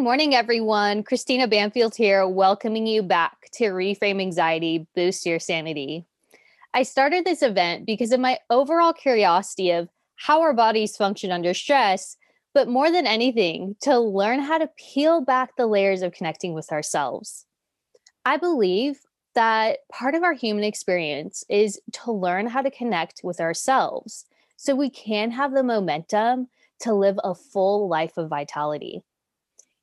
Good morning, everyone. Christina Banfield here, welcoming you back to Reframe Anxiety Boost Your Sanity. I started this event because of my overall curiosity of how our bodies function under stress, but more than anything, to learn how to peel back the layers of connecting with ourselves. I believe that part of our human experience is to learn how to connect with ourselves so we can have the momentum to live a full life of vitality.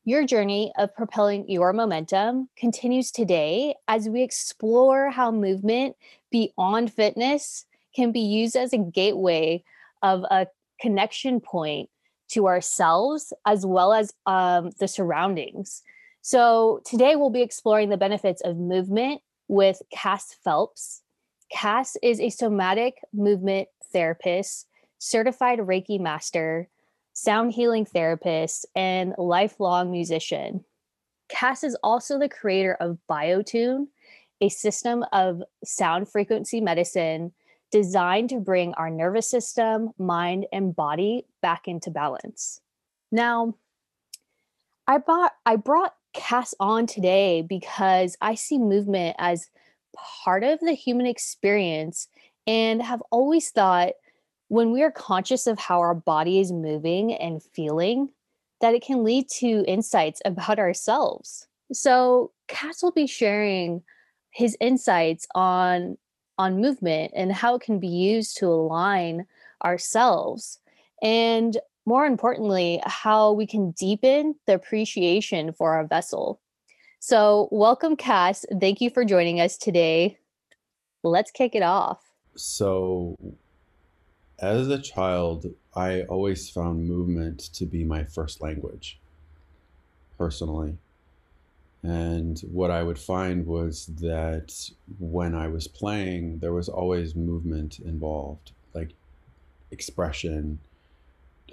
Your journey of propelling your momentum continues today as we explore how movement beyond fitness can be used as a gateway of a connection point to ourselves as well as um, the surroundings. So, today we'll be exploring the benefits of movement with Cass Phelps. Cass is a somatic movement therapist, certified Reiki master, sound healing therapist, and lifelong musician. Cass is also the creator of BioTune, a system of sound frequency medicine designed to bring our nervous system, mind, and body back into balance. Now, I bought I brought Cass on today because I see movement as part of the human experience and have always thought when we are conscious of how our body is moving and feeling, that it can lead to insights about ourselves. So, Cass will be sharing his insights on on movement and how it can be used to align ourselves and more importantly how we can deepen the appreciation for our vessel. So welcome cass. Thank you for joining us today. Let's kick it off. So as a child, I always found movement to be my first language, personally. And what I would find was that when I was playing, there was always movement involved, like expression.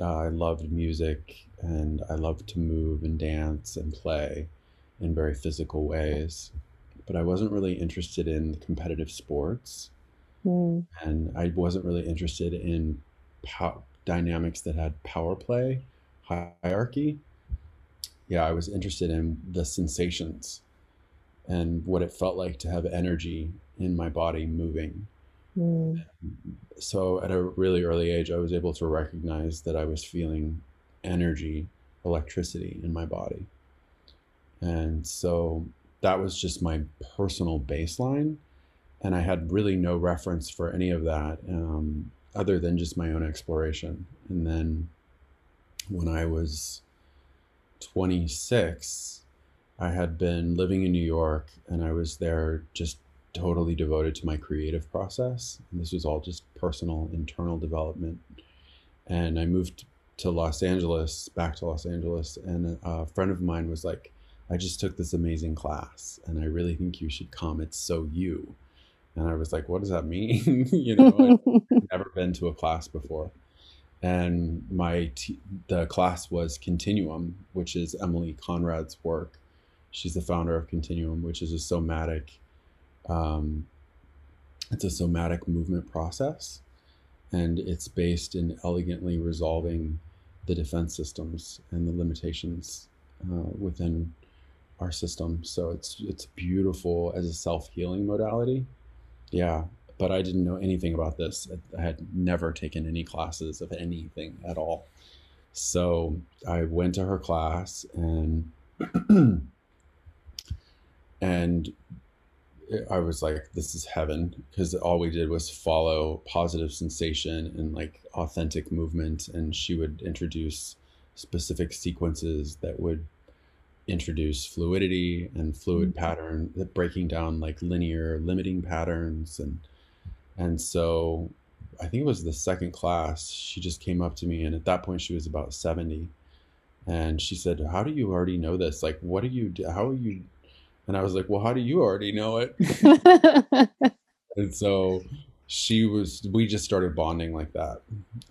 Uh, I loved music and I loved to move and dance and play in very physical ways. But I wasn't really interested in competitive sports Mm. And I wasn't really interested in pow- dynamics that had power play, hierarchy. Yeah, I was interested in the sensations and what it felt like to have energy in my body moving. Mm. So at a really early age, I was able to recognize that I was feeling energy, electricity in my body. And so that was just my personal baseline and I had really no reference for any of that um, other than just my own exploration. And then when I was 26, I had been living in New York and I was there just totally devoted to my creative process. And this was all just personal, internal development. And I moved to Los Angeles, back to Los Angeles, and a friend of mine was like, I just took this amazing class and I really think you should come. It's so you. And I was like, what does that mean? you know, I'd never been to a class before. And my t- the class was Continuum, which is Emilie Conrad's work. She's the founder of Continuum, which is a somatic, um, it's a somatic movement process, and it's based in elegantly resolving the defense systems and the limitations uh, within our system. So it's it's beautiful as a self healing modality yeah, but I didn't know anything about this. I had never taken any classes of anything at all. So I went to her class and and I was like, this is heaven because all we did was follow positive sensation and like authentic movement. And she would introduce specific sequences that would introduce fluidity and fluid mm-hmm. pattern breaking down like linear limiting patterns and and so i think it was the second class she just came up to me and at that point she was about 70 and she said how do you already know this? Like what do you how are you and i was like well how do you already know it? And so she was we just started bonding like that.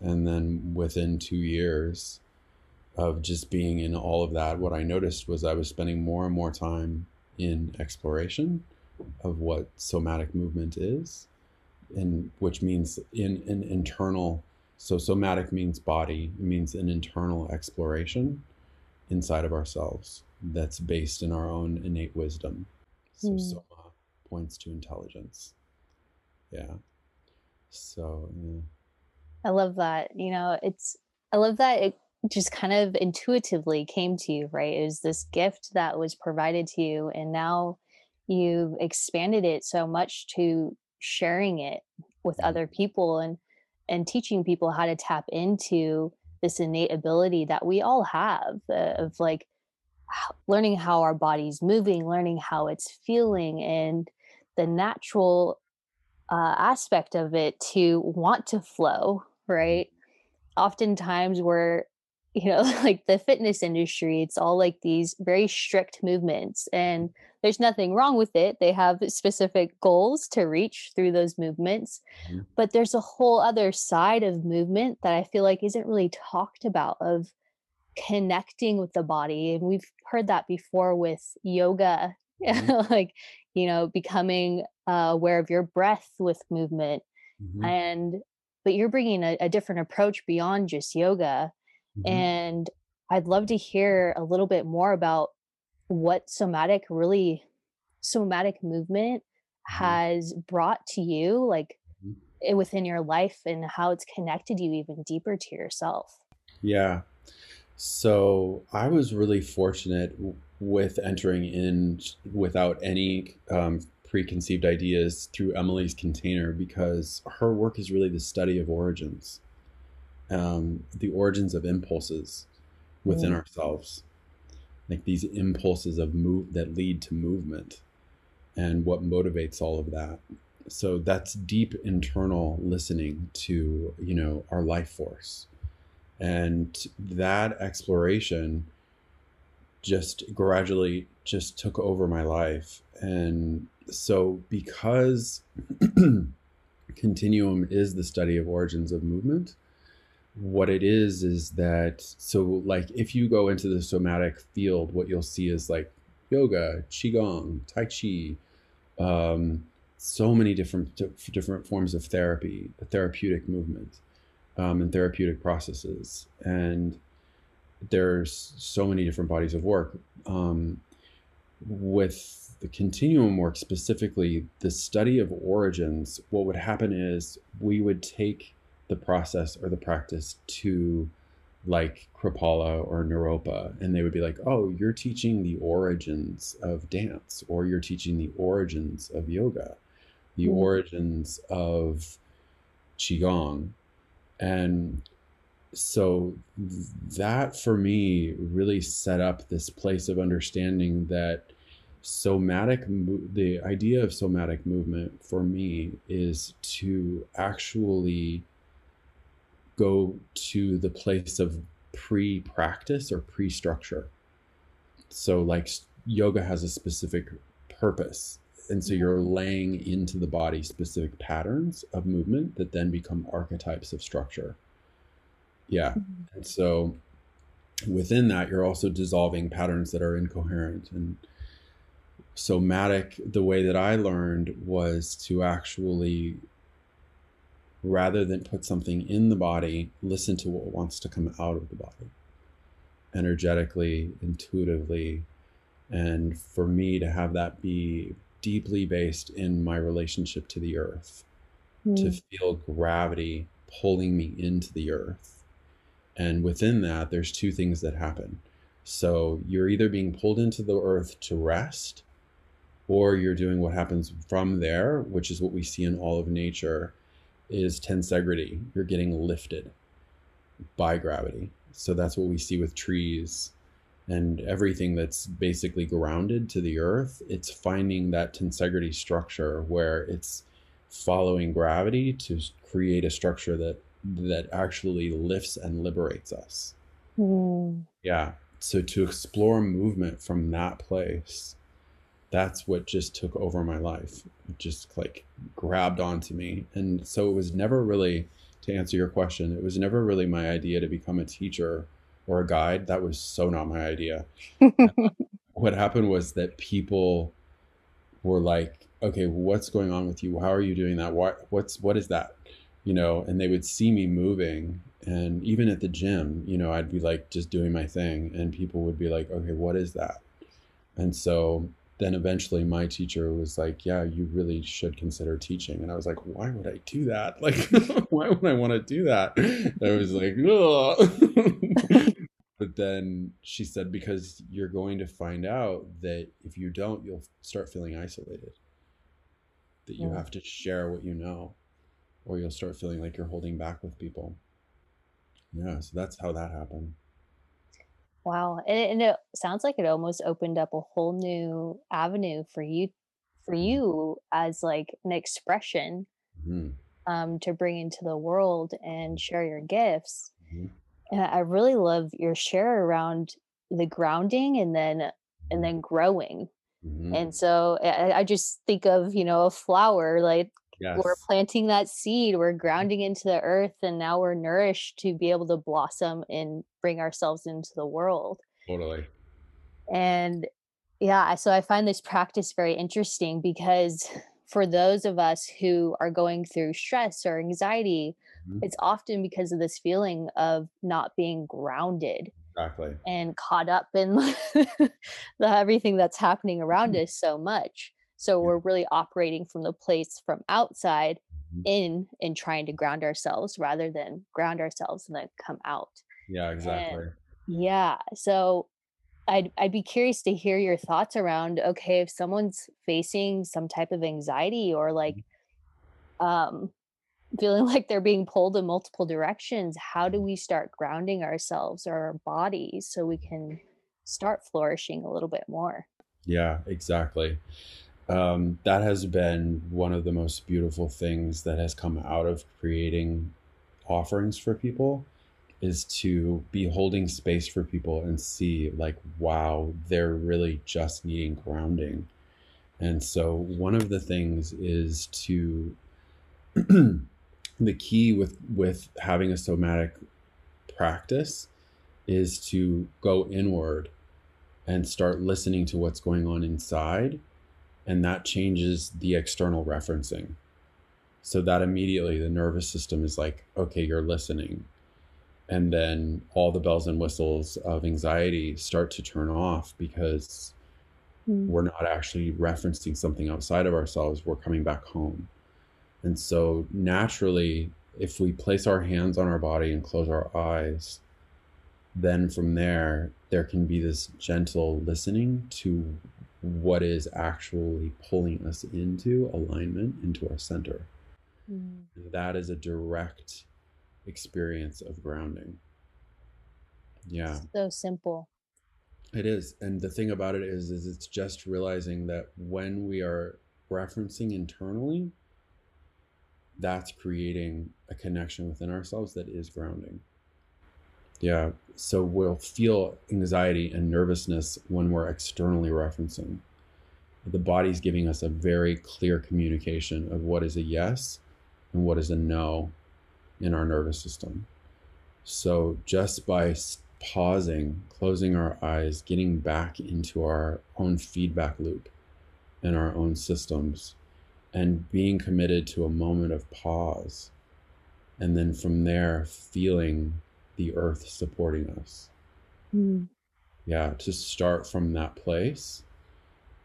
And then within two years of just being in all of that, what I noticed was I was spending more and more time in exploration of what somatic movement is, and which means in an internal. So somatic means body. It means an internal exploration inside of ourselves that's based in our own innate wisdom. So mm. soma points to intelligence. Yeah. So yeah. I love that. You know, it's I love that it just kind of intuitively came to you, right? It was this gift that was provided to you and now you've expanded it so much to sharing it with mm-hmm. other people and and teaching people how to tap into this innate ability that we all have uh, of like learning how our body's moving learning how it's feeling and the natural uh, aspect of it to want to flow right oftentimes we're you know like the fitness industry it's all like these very strict movements and there's nothing wrong with it they have specific goals to reach through those movements mm-hmm. but there's a whole other side of movement that i feel like isn't really talked about of connecting with the body and we've heard that before with yoga mm-hmm. like you know becoming uh, aware of your breath with movement mm-hmm. and but you're bringing a, a different approach beyond just yoga Mm-hmm. And I'd love to hear a little bit more about what somatic really somatic movement mm-hmm. has brought to you like mm-hmm. within your life and how it's connected you even deeper to yourself. Yeah. So I was really fortunate with entering in without any um, preconceived ideas through Emilie's container because her work is really the study of origins um, the origins of impulses within mm. ourselves, like these impulses of move that lead to movement, and what motivates all of that. So that's deep internal listening to you know our life force, and that exploration just gradually just took over my life and so because continuum is the study of origins of movement what it is is that so like if you go into the somatic field what you'll see is like yoga qigong tai chi um, so many different different forms of therapy therapeutic movement um, and therapeutic processes. And there's so many different bodies of work. Um, with the continuum work specifically the study of origins what would happen is we would take the process or the practice to like Kripalu or Naropa, and they would be like, "Oh, you're teaching the origins of dance, or you're teaching the origins of yoga, the mm-hmm. origins of qigong," and so that for me really set up this place of understanding that somatic the idea of somatic movement for me is to actually go to the place of pre practice or pre structure. So, like yoga has a specific purpose. And so you're laying into the body specific patterns of movement that then become archetypes of structure. Yeah. Mm-hmm. And so within that, you're also dissolving patterns that are incoherent. And somatic, the way that I learned was to actually rather than put something in the body, listen to what wants to come out of the body energetically, intuitively. And for me to have that be deeply based in my relationship to the earth, mm. to feel gravity pulling me into the earth. And within that, there's two things that happen. So you're either being pulled into the earth to rest, or you're doing what happens from there, which is what we see in all of nature is tensegrity. You're getting lifted by gravity. So that's what we see with trees and everything that's basically grounded to the earth. It's finding that tensegrity structure where it's following gravity to create a structure that that actually lifts and liberates us. Mm. Yeah. So to explore movement from that place that's what just took over my life. Just like grabbed onto me. And so it was never really, to answer your question, it was never really my idea to become a teacher or a guide. That was so not my idea. what happened was that people were like, okay, what's going on with you? How are you doing that? What, what's, what is that? You know, and they would see me moving And even at the gym, you know, I'd be like just doing my thing, and people would be like, okay, what is that? And so then eventually my teacher was like, yeah, you really should consider teaching. And I was like, why would I do that? Like, why would I want to do that? I was like, but then she said, because you're going to find out that if you don't, you'll start feeling isolated, that you yeah. have to share what you know, or you'll start feeling like you're holding back with people. Yeah, so that's how that happened. Wow. And it, and it sounds like it almost opened up a whole new avenue for you for mm-hmm. you as like an expression mm-hmm. um, to bring into the world and share your gifts. Mm-hmm. And I really love your share around the grounding and then and mm-hmm. then growing. Mm-hmm. And so I, I, just think of, you know, a flower, like Yes. We're planting that seed, we're grounding into the earth, and now we're nourished to be able to blossom and bring ourselves into the world. Totally. And yeah, so I find this practice very interesting because for those of us who are going through stress or anxiety, mm-hmm. it's often because of this feeling of not being grounded. Exactly. And caught up in the everything that's happening around mm-hmm. us so much. So we're really operating from the place from outside mm-hmm. in and trying to ground ourselves rather than ground ourselves and then come out. Yeah, exactly. And yeah. So I'd I'd be curious to hear your thoughts around okay, if someone's facing some type of anxiety or like mm-hmm. um feeling like they're being pulled in multiple directions, how do we start grounding ourselves or our bodies so we can start flourishing a little bit more? Yeah, exactly um, that has been one of the most beautiful things that has come out of creating offerings for people is to be holding space for people and see like wow they're really just needing grounding. And so one of the things is to the key with with having a somatic practice is to go inward and start listening to what's going on inside and that changes the external referencing. So that immediately the nervous system is like okay you're listening. And then all the bells and whistles of anxiety start to turn off because mm. we're not actually referencing something outside of ourselves we're coming back home. And so naturally if we place our hands on our body and close our eyes then from there there can be this gentle listening to what is actually pulling us into alignment, into our center. Mm. That is a direct experience of grounding. Yeah. So simple. It is. And the thing about it is is it's just realizing that when we are referencing internally, that's creating a connection within ourselves that is grounding. Yeah. So we'll feel anxiety and nervousness when we're externally referencing. The body's giving us a very clear communication of what is a yes and what is a no in our nervous system. So just by pausing, closing our eyes, getting back into our own feedback loop and our own systems, and being committed to a moment of pause. And then from there, feeling the earth supporting us. Mm. Yeah, to start from that place.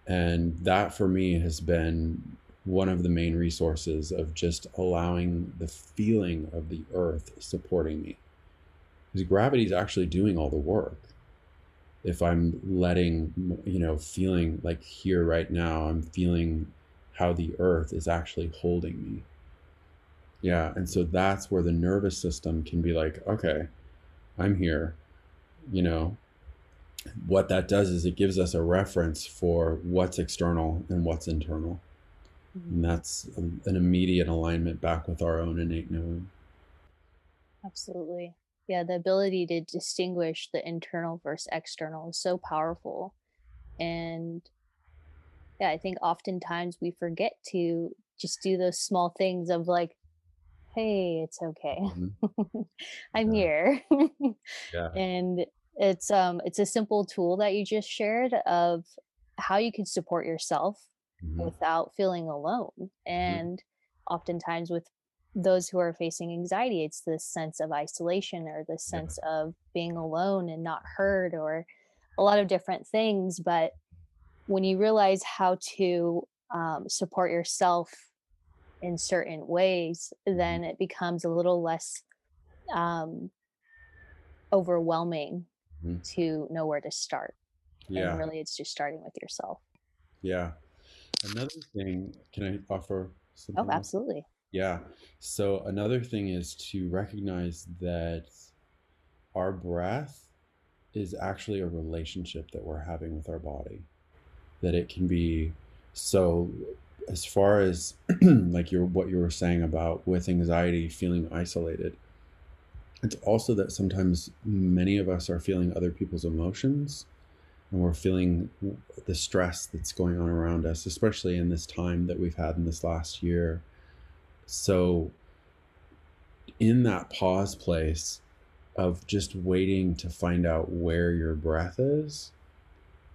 And that for me has been one of the main resources of just allowing the feeling of the earth supporting me. Because gravity is actually doing all the work. If I'm letting, you know, feeling like here right now, I'm feeling how the earth is actually holding me. Yeah. And so that's where the nervous system can be like, okay, I'm here. You know, what that does is it gives us a reference for what's external and what's internal. Mm-hmm. And that's an immediate alignment back with our own innate knowing. Absolutely. Yeah, the ability to distinguish the internal versus external is so powerful. And yeah, I think oftentimes we forget to just do those small things of like, hey it's okay mm-hmm. i'm here yeah. and it's um it's a simple tool that you just shared of how you can support yourself mm-hmm. without feeling alone mm-hmm. and mm-hmm. oftentimes with those who are facing anxiety, it's this sense of isolation or this sense yeah. of being alone and not heard or a lot of different things. But when you realize how to um, support yourself in certain ways, mm-hmm. then it becomes a little less um, overwhelming mm-hmm. to know where to start. Yeah. And really, it's just starting with yourself. Yeah. Another thing, can I offer oh, something? Oh, absolutely. Else? Yeah. So another thing is to recognize that our breath is actually a relationship that we're having with our body. That it can be so as far as like your what you were saying about with anxiety feeling isolated it's also that sometimes many of us are feeling other people's emotions and we're feeling the stress that's going on around us especially in this time that we've had in this last year. So in that pause place of just waiting to find out where your breath is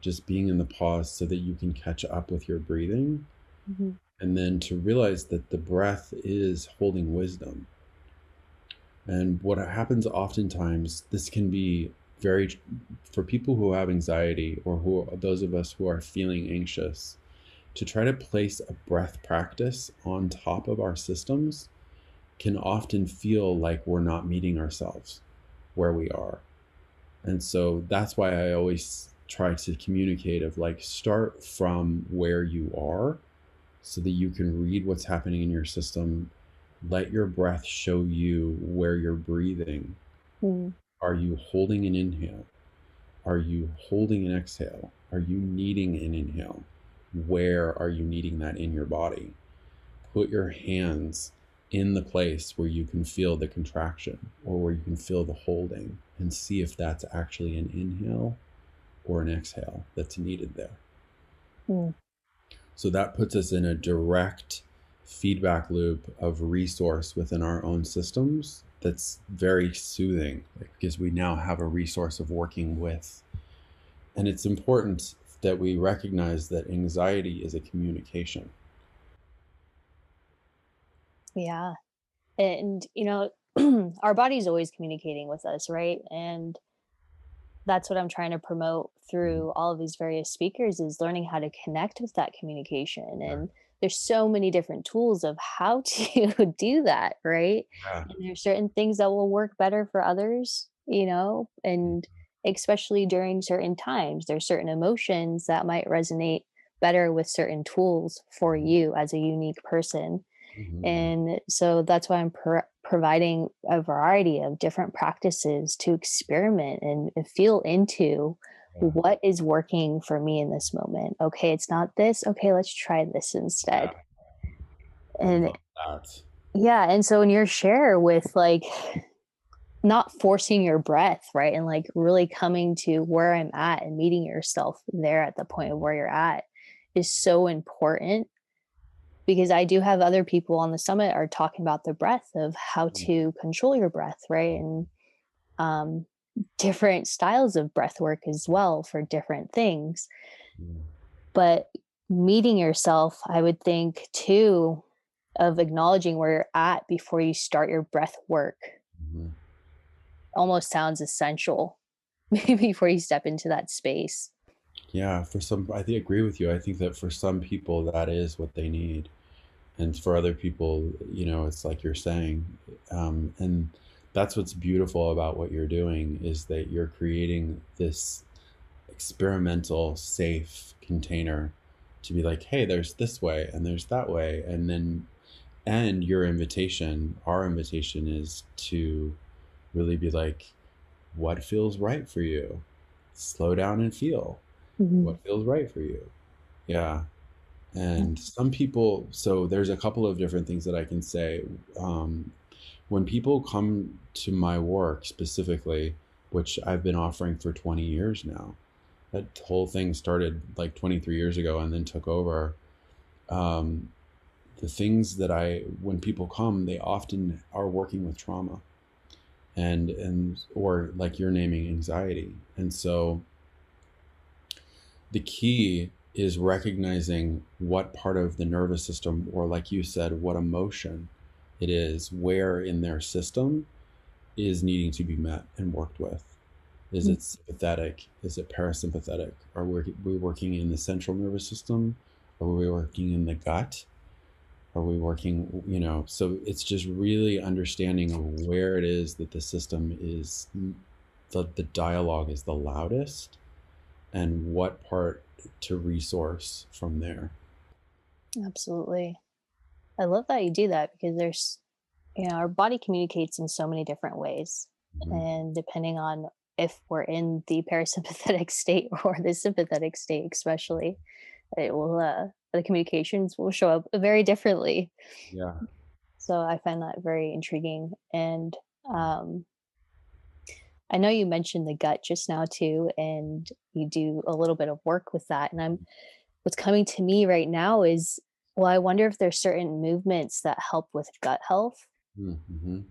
just being in the pause so that you can catch up with your breathing mm-hmm. and then to realize that the breath is holding wisdom and what happens oftentimes this can be very for people who have anxiety or who those of us who are feeling anxious to try to place a breath practice on top of our systems can often feel like we're not meeting ourselves where we are. And so that's why I always try to communicate of like start from where you are so that you can read what's happening in your system. Let your breath show you where you're breathing. Mm. Are you holding an inhale? Are you holding an exhale? Are you needing an inhale? where are you needing that in your body? Put your hands in the place where you can feel the contraction or where you can feel the holding and see if that's actually an inhale or an exhale that's needed there. Mm. So that puts us in a direct feedback loop of resource within our own systems that's very soothing because we now have a resource of working with. And it's important that we recognize that anxiety is a communication. Yeah. And, you know, our body's always communicating with us, right? And that's what I'm trying to promote through mm-hmm. all of these various speakers is learning how to connect with that communication. And there's so many different tools of how to do that, right? Yeah. And there's certain things that will work better for others, you know, and especially during certain times. There's certain emotions that might resonate better with certain tools for mm-hmm. you as a unique person. Mm-hmm. And so that's why I'm pro- providing a variety of different practices to experiment and feel into yeah. what is working for me in this moment. Okay, it's not this. Okay, let's try this instead. Yeah. And yeah, and so in your share with like not forcing your breath, right? And like really coming to where I'm at and meeting yourself there at the point of where you're at is so important because I do have other people on the summit are talking about the breath of how mm. to control your breath, right? And um, different styles of breath work as well for different things. Mm. But meeting yourself, I would think too, of acknowledging where you're at before you start your breath work. Mm-hmm almost sounds essential maybe before you step into that space. Yeah, for some, I think, agree with you. I think that for some people, that is what they need. And for other people, you know, it's like you're saying. Um, and that's what's beautiful about what you're doing is that you're creating this experimental, safe container to be like, hey, there's this way and there's that way. And then, and your invitation, our invitation is to really be like, what feels right for you? Slow down and feel mm-hmm. what feels right for you. Yeah. And some people, so there's a couple of different things that I can say. Um, when people come to my work specifically, which I've been offering for 20 years now, that whole thing started like 23 years ago and then took over. Um, the things that I, when people come, they often are working with trauma and and or like you're naming anxiety and so the key is recognizing what part of the nervous system or like you said what emotion it is, where in their system is needing to be met and worked with. Is it sympathetic? Is it parasympathetic? Are we we working in the central nervous system? Are we working in the gut? Are we working, you know? So it's just really understanding where it is that the system is, the, the dialogue is the loudest and what part to resource from there. Absolutely. I love that you do that because there's, you know, our body communicates in so many different ways. Mm-hmm. And depending on if we're in the parasympathetic state or the sympathetic state, especially, it will, uh, the communications will show up very differently. Yeah. So I find that very intriguing. And, um, I know you mentioned the gut just now too, and you do a little bit of work with that. And I'm what's coming to me right now is well, I wonder if there's certain movements that help with gut health. Mm-hmm.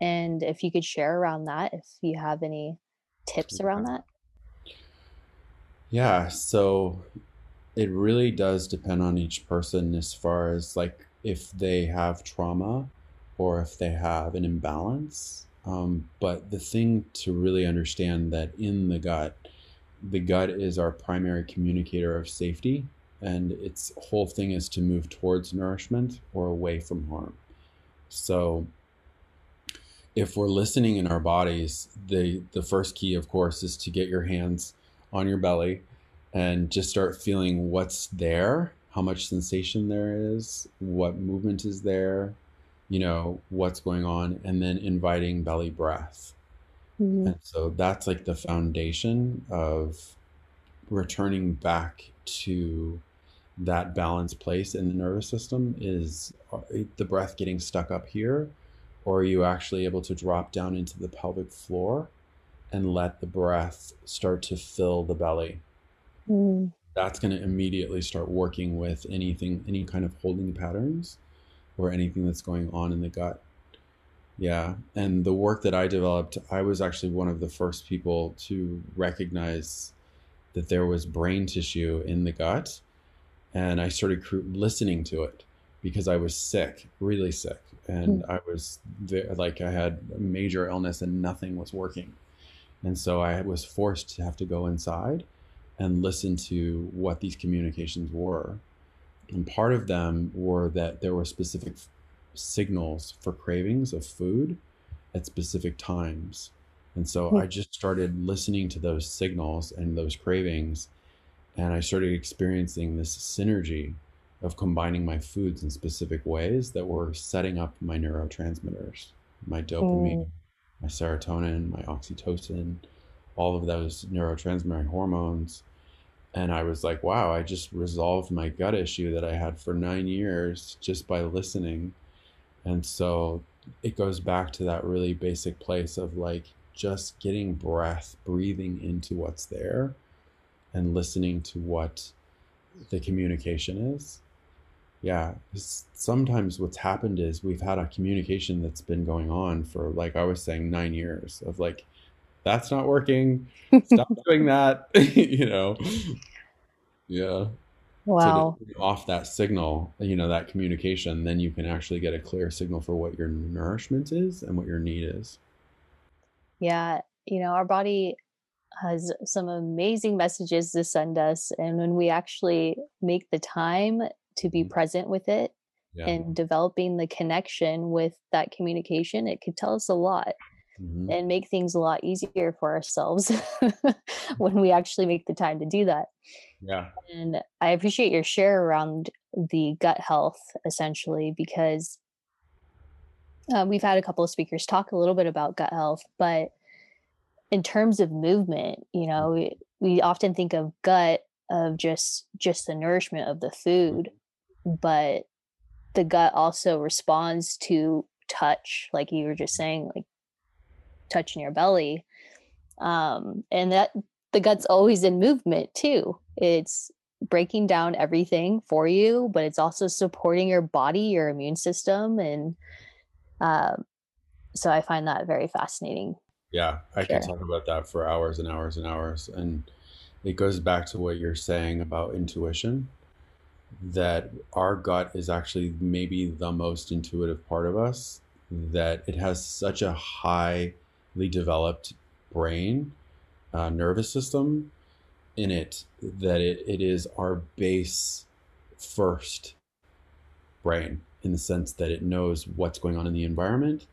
And if you could share around that, if you have any tips around that. Yeah, so it really does depend on each person as far as like if they have trauma or if they have an imbalance um, but the thing to really understand that in the gut, the gut is our primary communicator of safety, and its whole thing is to move towards nourishment or away from harm. So, if we're listening in our bodies, the the first key, of course, is to get your hands on your belly and just start feeling what's there, how much sensation there is, what movement is there, you know, what's going on, and then inviting belly breath. Mm-hmm. And so that's like the foundation of returning back to that balanced place in the nervous system is uh, the breath getting stuck up here or are you actually able to drop down into the pelvic floor and let the breath start to fill the belly mm. that's going to immediately start working with anything any kind of holding patterns or anything that's going on in the gut. Yeah. And the work that I developed, I was actually one of the first people to recognize that there was brain tissue in the gut. And I started listening to it because I was sick, really sick. And mm. I was there, like, I had a major illness and nothing was working. And so I was forced to have to go inside and listen to what these communications were. And part of them were that there were specific signals for cravings of food at specific times. And so I just started listening to those signals and those cravings. And I started experiencing this synergy of combining my foods in specific ways that were setting up my neurotransmitters, my dopamine, mm. my serotonin, my oxytocin, all of those neurotransmitter hormones and I was like, wow, I just resolved my gut issue that I had for nine years just by listening. And so it goes back to that really basic place of like just getting breath, breathing into what's there and listening to what the communication is. Yeah, sometimes what's happened is we've had a communication that's been going on for, like I was saying, nine years of like, that's not working. Stop doing that. you know. Yeah. Wow. So off that signal, you know, that communication, then you can actually get a clear signal for what your nourishment is and what your need is. Yeah. You know, our body has some amazing messages to send us. And when we actually make the time to be mm-hmm. present with it yeah. and developing the connection with that communication, it could tell us a lot mm-hmm. and make things a lot easier for ourselves when we actually make the time to do that. Yeah. And I appreciate your share around the gut health essentially because uh, we've had a couple of speakers talk a little bit about gut health, but in terms of movement, you know, we, we often think of gut of just just the nourishment of the food, but the gut also responds to touch, like you were just saying, like touching your belly. Um, and that the gut's always in movement too. It's breaking down everything for you but it's also supporting your body your immune system and um, so i find that very fascinating. Yeah i sure. can talk about that for hours and hours and hours and it goes back to what you're saying about intuition that our gut is actually maybe the most intuitive part of us, that it has such a highly developed brain, uh, nervous system in it that it, it is our base first brain in the sense that it knows what's going on in the environment.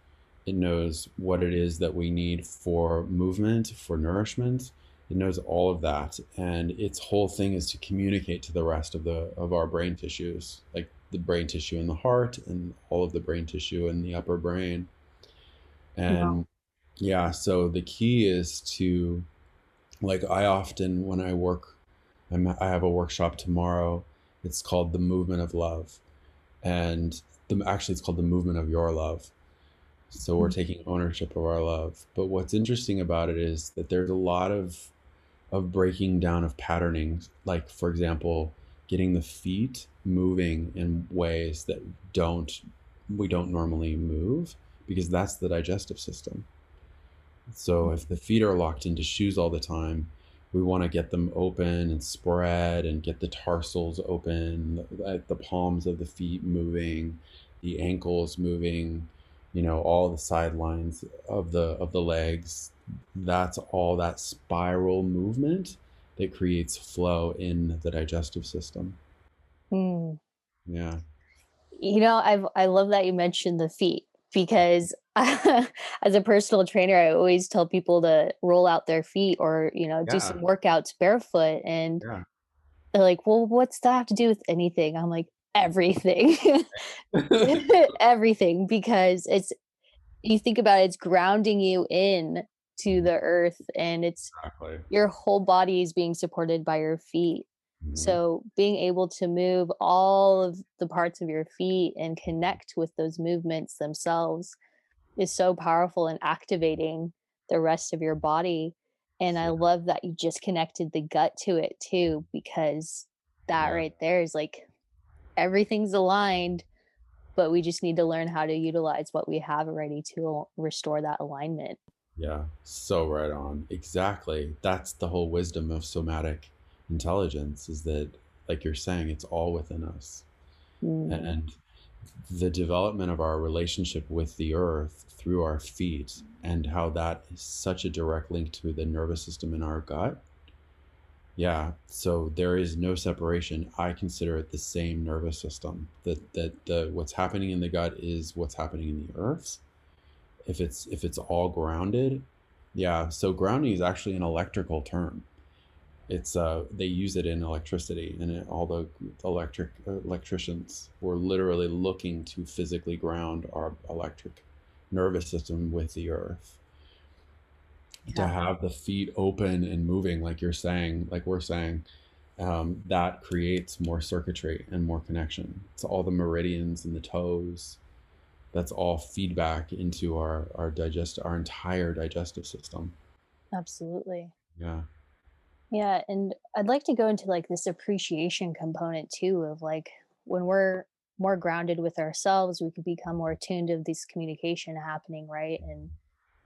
It knows what it is that we need for movement, for nourishment. It knows all of that, and its whole thing is to communicate to the rest of the of our brain tissues, like the brain tissue in the heart and all of the brain tissue in the upper brain. And yeah, so the key is to, like, I often when I work, I'm, I have a workshop tomorrow. It's called the movement of love, and the, actually it's called the movement of your love. So we're mm-hmm. taking ownership of our love. But what's interesting about it is that there's a lot of of breaking down of patterning. Like for example getting the feet moving in ways that don't we don't normally move because that's the digestive system so if the feet are locked into shoes all the time we want to get them open and spread and get the tarsals open, the palms of the feet moving, the ankles moving, you know, all the sidelines of the of the legs. That's all that spiral movement that creates flow in the digestive system. Mm. Yeah. You know, I've I love that you mentioned the feet because as a personal trainer, I always tell people to roll out their feet or, you know, do some workouts barefoot. And yeah. they're like, well, what's that have to do with anything? I'm like, everything. everything. Because it's, you think about it, it's grounding you in to the earth and it's exactly. your whole body is being supported by your feet. Mm-hmm. So being able to move all of the parts of your feet and connect with those movements themselves is so powerful in activating the rest of your body. And I love that you just connected the gut to it too, because that yeah. right there is like everything's aligned, but we just need to learn how to utilize what we have already to restore that alignment. Yeah, so right on. Exactly. That's the whole wisdom of somatic intelligence is that, like you're saying, it's all within us. Mm. And the development of our relationship with the earth through our feet and how that is such a direct link to the nervous system in our gut. Yeah, so there is no separation. I consider it the same nervous system. That that the what's happening in the gut is what's happening in the earth. If it's if it's all grounded, yeah. So grounding is actually an electrical term it's uh, they use it in electricity and it, all the electric electricians were literally looking to physically ground our electric nervous system with the earth yeah. to have the feet open and moving like you're saying like we're saying um, that creates more circuitry and more connection. It's all the meridians and the toes. That's all feedback into our our digest our entire digestive system. Absolutely. Yeah yeah, and I'd like to go into like this appreciation component too of like when we're more grounded with ourselves, we could become more attuned to this communication happening, right? And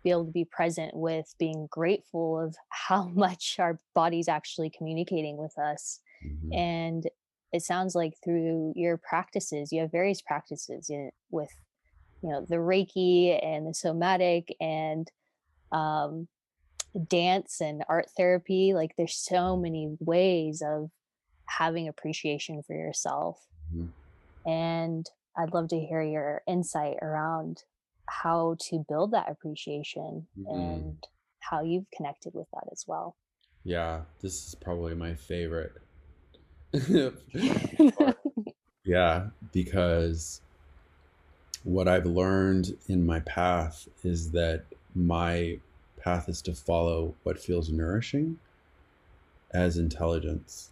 be able to be present with being grateful of how much our body's actually communicating with us. Mm-hmm. And it sounds like through your practices, you have various practices in, with, you know, the Reiki and the somatic and um, dance and art therapy like there's so many ways of having appreciation for yourself mm-hmm. and i'd love to hear your insight around how to build that appreciation mm-hmm. and how you've connected with that as well yeah this is probably my favorite yeah because what i've learned in my path is that my path is to follow what feels nourishing as intelligence.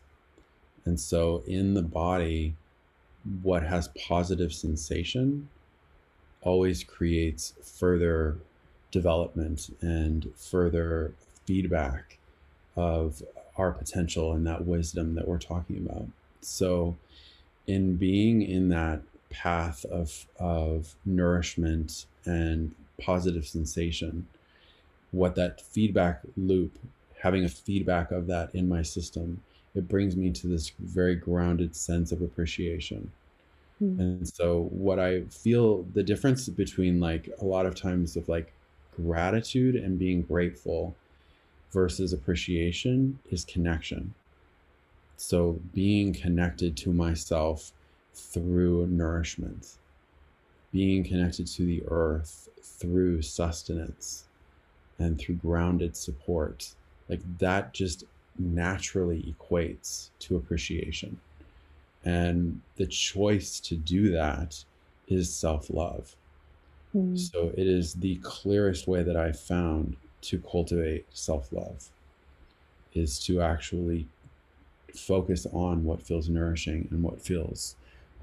And so in the body, what has positive sensation always creates further development and further feedback of our potential and that wisdom that we're talking about. So, in being in that path of, of nourishment and positive sensation, what that feedback loop, having a feedback of that in my system it brings me to this very grounded sense of appreciation. Mm-hmm. And so, what I feel the difference between like a lot of times of like gratitude and being grateful versus appreciation is connection. So, being connected to myself through nourishment, being connected to the earth through sustenance and through grounded support, like that just naturally equates to appreciation. And the choice to do that is self love. Mm. So it is the clearest way that I've found to cultivate self love is to actually focus on what feels nourishing and what feels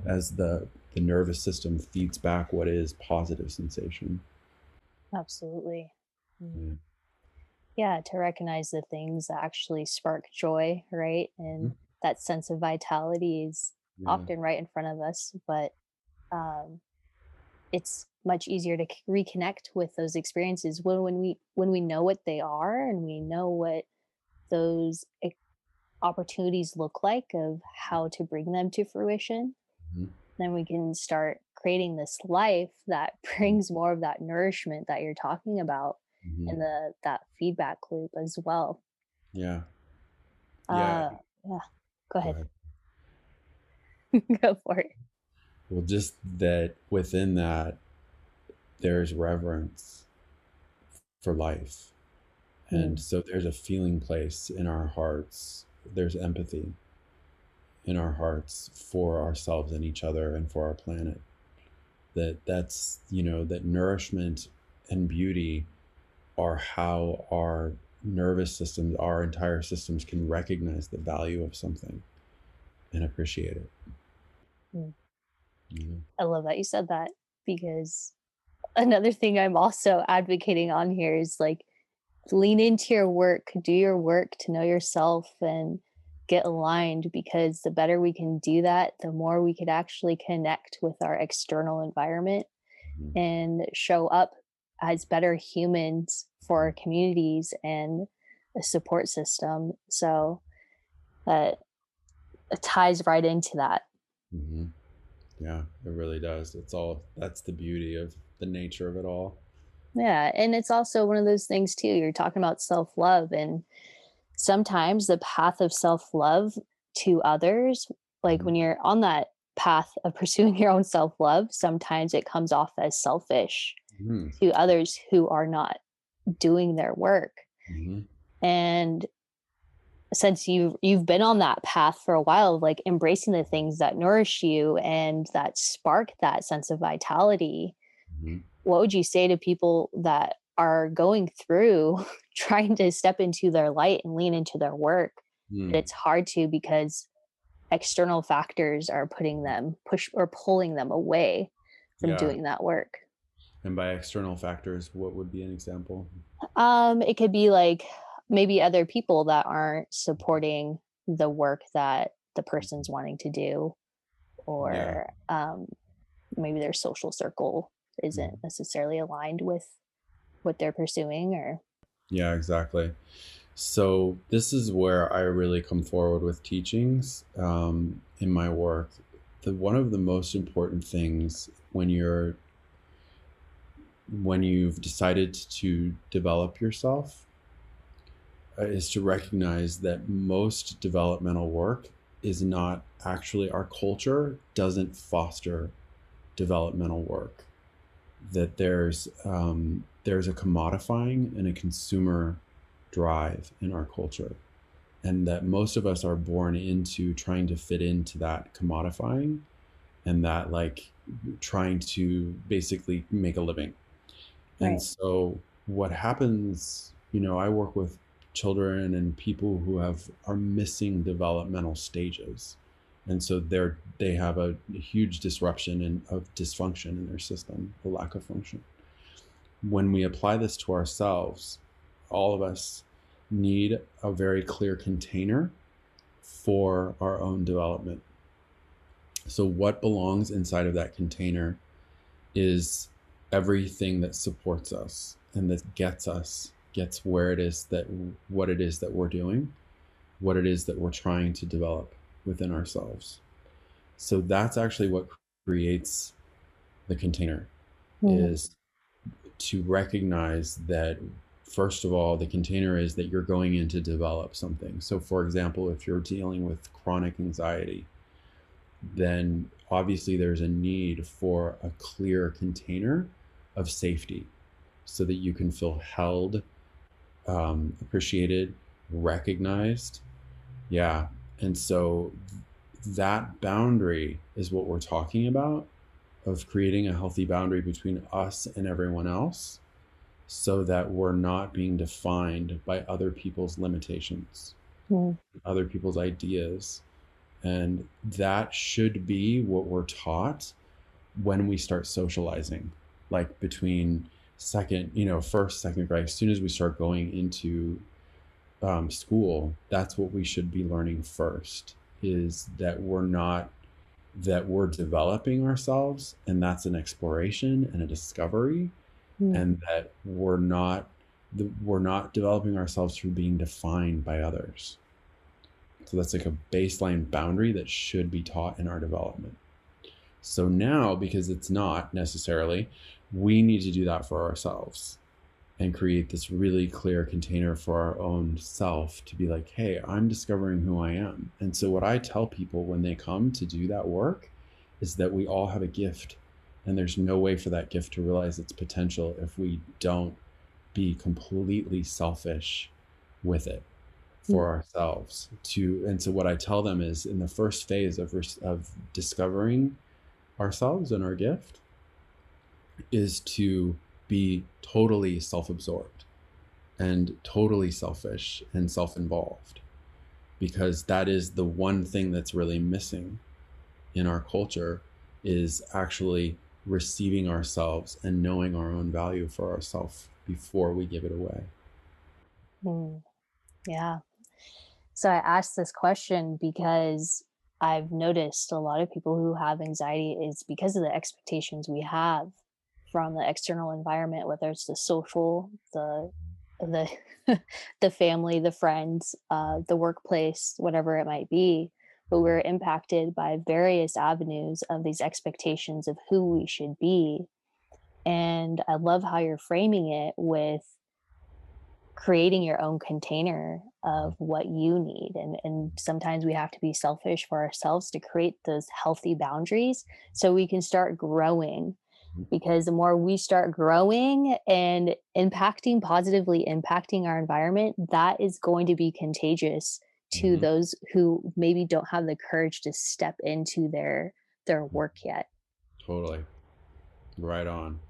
as the the nervous system feeds back what is positive sensation. Absolutely. Mm. Yeah. to recognize the things that actually spark joy, right? And mm-hmm. that sense of vitality is yeah. often right in front of us, but um, it's much easier to reconnect with those experiences when, when we when we know what they are and we know what those opportunities look like of how to bring them to fruition mm-hmm. then we can start creating this life that brings more of that nourishment that you're talking about mm-hmm. and the that feedback loop as well. Yeah. Yeah. Uh, yeah. Go ahead, go, ahead. go for it. Well just that within that there's reverence for life. Mm. and so there's a feeling place in our hearts there's empathy in our hearts for ourselves and each other and for our planet. That that's you know that nourishment and beauty are how our nervous systems our entire systems can recognize the value of something and appreciate it mm. i love that you said that because another thing i'm also advocating on here is like lean into your work, do your work to know yourself and get aligned because the better we can do that, the more we could actually connect with our external environment mm-hmm. and show up as better humans for our communities and a support system. So uh, ties right into that. Mm-hmm. Yeah, it really does. It's all that's the beauty of the nature of it all. Yeah. And it's also one of those things, too. You're talking about self love. And sometimes the path of self love to others, like mm-hmm. when you're on that path of pursuing your own self love, sometimes it comes off as selfish mm-hmm. to others who are not doing their work. Mm-hmm. And since you you've been on that path for a while like embracing the things that nourish you and that spark that sense of vitality mm-hmm what would you say to people that are going through trying to step into their light and lean into their work mm. it's hard to because external factors are putting them push or pulling them away from yeah. doing that work and by external factors what would be an example um it could be like maybe other people that aren't supporting the work that the person's wanting to do or yeah. um maybe their social circle isn't mm-hmm. necessarily aligned with what they're pursuing or yeah exactly so this is where i really come forward with teachings um, in my work the one of the most important things when you're when you've decided to develop yourself uh, is to recognize that most developmental work is not actually our culture doesn't foster developmental work that there's um, there's a commodifying and a consumer drive in our culture, and that most of us are born into trying to fit into that commodifying, and that like trying to basically make a living. And so what happens, you know, I work with children and people who have are missing developmental stages and so they're they have a, a huge disruption and of dysfunction in their system, a lack of function. When we apply this to ourselves, all of us need a very clear container for our own development. So, what belongs inside of that container is everything that supports us and that gets us, gets where it is that what it is that we're doing what it is that we're trying to develop within ourselves. So that's actually what creates the container mm. is to recognize that first of all the container is that you're going in to develop something. So for example, if you're dealing with chronic anxiety, then obviously there's a need for a clear container of safety so that you can feel held, um, appreciated, recognized. Yeah. And so that boundary is what we're talking about of creating a healthy boundary between us and everyone else so that we're not being defined by other people's limitations, mm. other people's ideas. And that should be what we're taught when we start socializing, like between second, you know, first, second grade, as soon as we start going into um, school, that's what we should be learning first is that we're not, that we're developing ourselves and that's an exploration and a discovery mm. and that we're not, we're not developing ourselves through being defined by others. So that's like a baseline boundary that should be taught in our development. So now, because it's not necessarily, we need to do that for ourselves and create this really clear container for our own self to be like, hey, I'm discovering who I am. And so, what I tell people when they come to do that work is that we all have a gift, and there's no way for that gift to realize its potential if we don't be completely selfish with it for mm-hmm. ourselves to and so what i tell them is in the first phase of of discovering ourselves and our gift is to be totally self absorbed and totally selfish and self involved because that is the one thing that's really missing in our culture is actually receiving ourselves and knowing our own value for ourselves before we give it away. Mm, yeah. So I asked this question because I've noticed a lot of people who have anxiety is because of the expectations we have from the external environment, whether it's the social, the the the family, the friends, uh, the workplace, whatever it might be. But we're impacted by various avenues of these expectations of who we should be. And I love how you're framing it with creating your own container of what you need and and sometimes we have to be selfish for ourselves to create those healthy boundaries so we can start growing. Because the more we start growing and impacting positively impacting our environment that is going to be contagious to mm-hmm. those who maybe don't have the courage to step into their their work yet. Totally. Right on.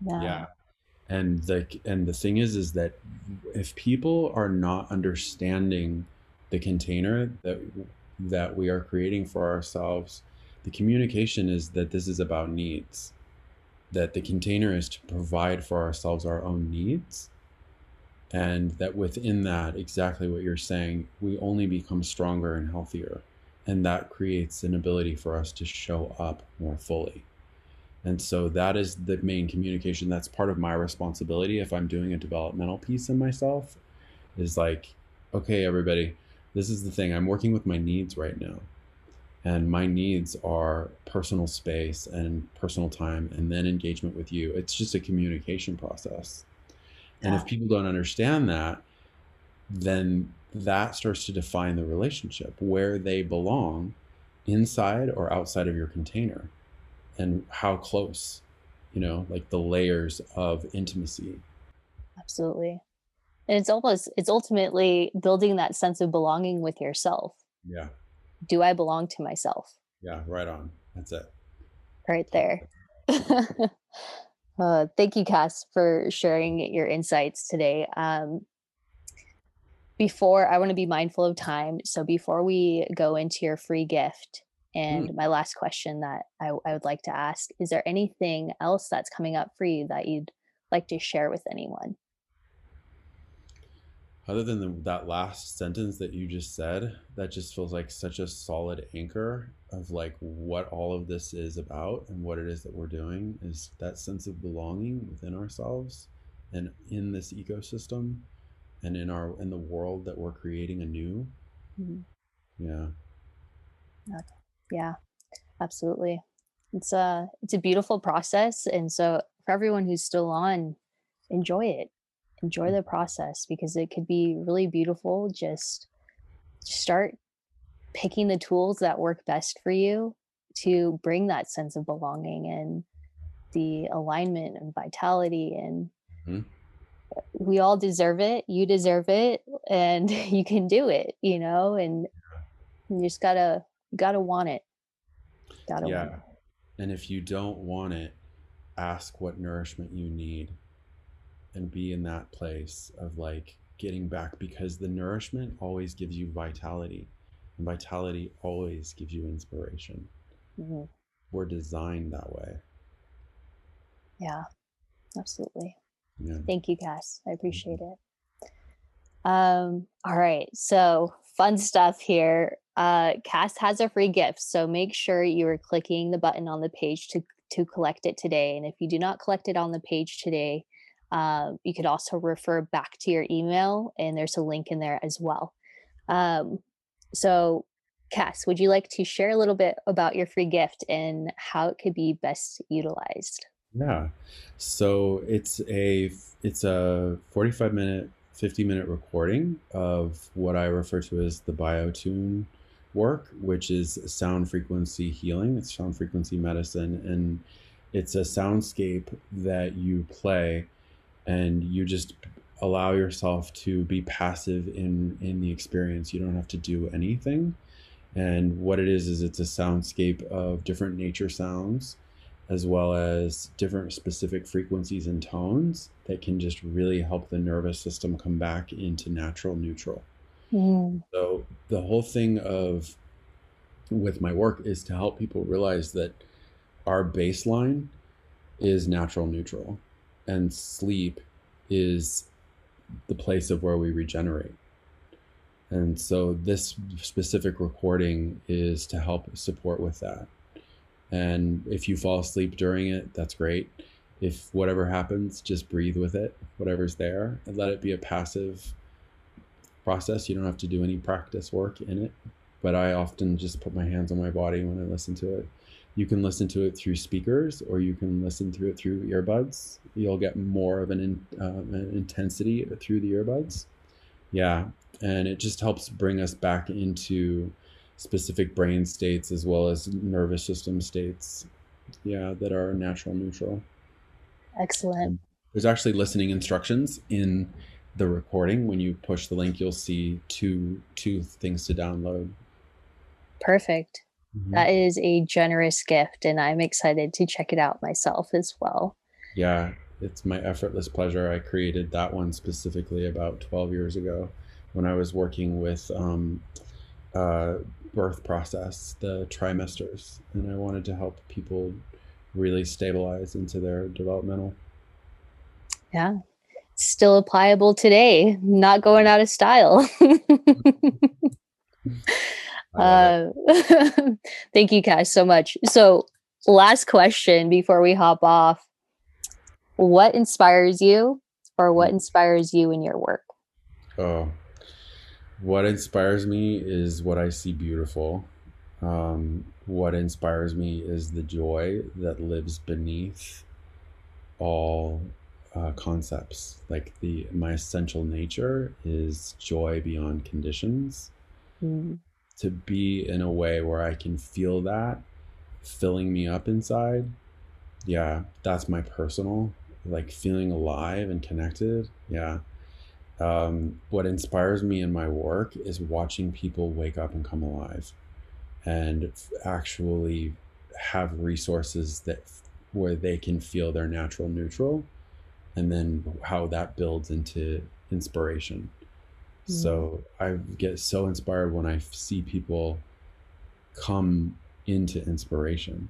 Yeah. yeah and the and the thing is is that if people are not understanding the container that that we are creating for ourselves the communication is that this is about needs. That the container is to provide for ourselves our own needs. And that within that exactly what you're saying we only become stronger and healthier. And that creates an ability for us to show up more fully and so that is the main communication. That's part of my responsibility if i'm doing a developmental piece in myself is like okay everybody this is the thing. I'm working with my needs right now. And my needs are personal space and personal time and then engagement with you. It's just a communication process. And if people don't understand that then that starts to define the relationship where they belong inside or outside of your container and how close you know like the layers of intimacy absolutely and it's almost it's ultimately building that sense of belonging with yourself yeah do I belong to myself? Yeah, right on. That's it. Right there. uh, thank you, Cass, for sharing your insights today. Um, before I want to be mindful of time. So before we go into your free gift, and mm. my last question that I, I would like to ask is there anything else that's coming up for you that you'd like to share with anyone? other than the, that last sentence that you just said that just feels like such a solid anchor of like what all of this is about and what it is that we're doing is that sense of belonging within ourselves and in this ecosystem and in our in the world that we're creating anew Yeah, absolutely. It's a it's a beautiful process, and so for everyone who's still on, enjoy it. Enjoy the process because it could be really beautiful. Just start picking the tools that work best for you to bring that sense of belonging and the alignment and vitality and Mhm. we all deserve it you deserve it and you can do it you know and you just gotta gotta want it gotta want Yeah. And if you don't want it, ask what nourishment you need and be in that place of like getting back because the nourishment always gives you vitality and vitality always gives you inspiration. it Mhm. We're designed that way. yeah absolutely Yeah. thank you cass i appreciate it um all right so fun stuff here uh cass has a free gift so make sure you are clicking the button on the page to to collect it today and if you do not collect it on the page today um, you could also refer back to your email and there's a link in there as well um so cass would you like to share a little bit about your free gift and how it could be best utilized Yeah. So it's a it's a 45 minute, 50 minute recording of what I refer to as the biotune work, which is sound frequency healing. It's sound frequency medicine and it's a soundscape that you play and you just allow yourself to be passive in in the experience. You don't have to do anything. And what it is is it's a soundscape of different nature sounds as well as different specific frequencies and tones that can just really help the nervous system come back into natural neutral. Mm, So the whole thing of with my work is to help people realize that our baseline is natural neutral and sleep is the place of where we regenerate. And so this specific recording is to help support with that. And if you fall asleep during it, that's great. If whatever happens, just breathe with it, whatever's there, and let it be a passive process. You don't have to do any practice work in it. But I often just put my hands on my body when I listen to it. You can listen to it through speakers or you can listen through it through earbuds. You'll get more of an, in, uh, an intensity through the earbuds. Yeah. And it just helps bring us back into specific brain states as well as nervous system states. Yeah, that are natural neutral. excellent There's actually listening instructions in the recording. When you push the link, you'll see two two things to download. perfect Mhm. That is a generous gift, and I'm excited to check it out myself as well. Yeah, it's my effortless pleasure. I created that one specifically about 12 years ago when I was working with um, uh, birth process, the trimesters, and I wanted to help people really stabilize into their developmental. Yeah, still applicable today, not going out of style. I love it. uh, thank you guys so much. So, last question before we hop off What inspires you, or what inspires you in your work? Oh, what inspires me is what I see beautiful. Um, what inspires me is the joy that lives beneath all uh, concepts. Like the my essential nature is joy beyond conditions. Mm, To be in a way where I can feel that filling me up inside. Yeah, that's my personal like feeling alive and connected. Yeah um, what inspires me in my work is watching people wake up and come alive and f- actually have resources that where they can feel their natural neutral and then how that builds into inspiration so i get so inspired when i see people come into inspiration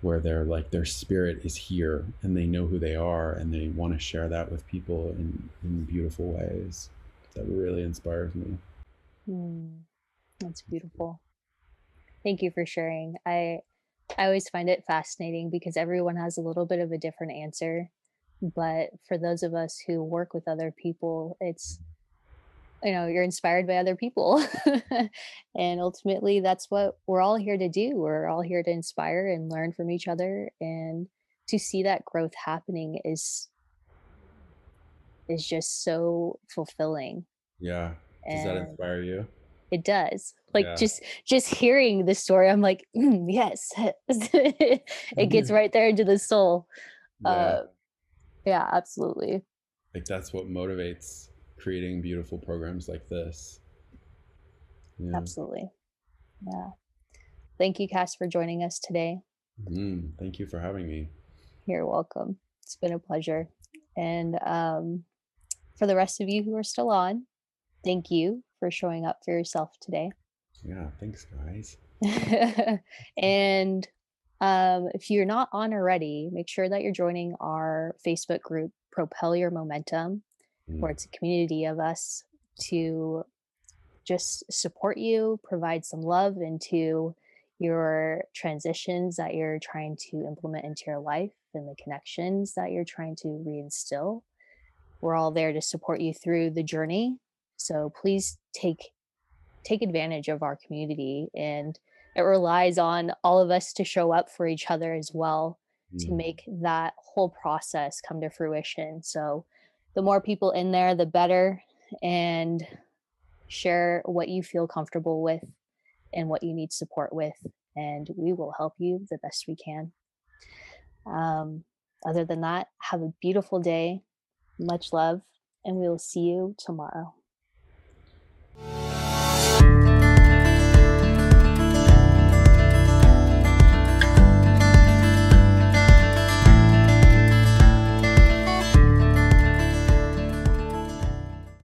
where they're like their spirit is here and they know who they are and they want to share that with people in, in beautiful ways that really inspires me mm, that's beautiful. Thank you for sharing. I I always find it fascinating because everyone has a little bit of a different answer. But for those of us who work with other people, it's you know you're inspired by other people. And ultimately that's what we're all here to do. We're all here to inspire and learn from each other and to see that growth happening is is just so fulfilling. Yeah. Does and that inspire you? It does. Like yeah. just just hearing the story i'm like mm, yes. It gets right there into the soul. Yeah. Uh, yeah absolutely. Like that's what motivates creating beautiful programs like this. Yeah. absolutely. Yeah. Thank you cass for joining us today. Mm, thank you for having me. You're welcome. It's been a pleasure. And um, for the rest of you who are still on thank you for showing up for yourself today. Yeah thanks guys. And um, if you're not on already make sure that you're joining our facebook group propel your momentum mm. where it's a community of us to just support you, provide some love into your transitions that you're trying to implement into your life and the connections that you're trying to reinstill. We're all there to support you through the journey. So please take take advantage of our community and it relies on all of us to show up for each other as well mm. to make that whole process come to fruition. So the more people in there, the better. And share what you feel comfortable with and what you need support with. And we will help you the best we can. Um, other than that, have a beautiful day. Much love. And we will see you tomorrow.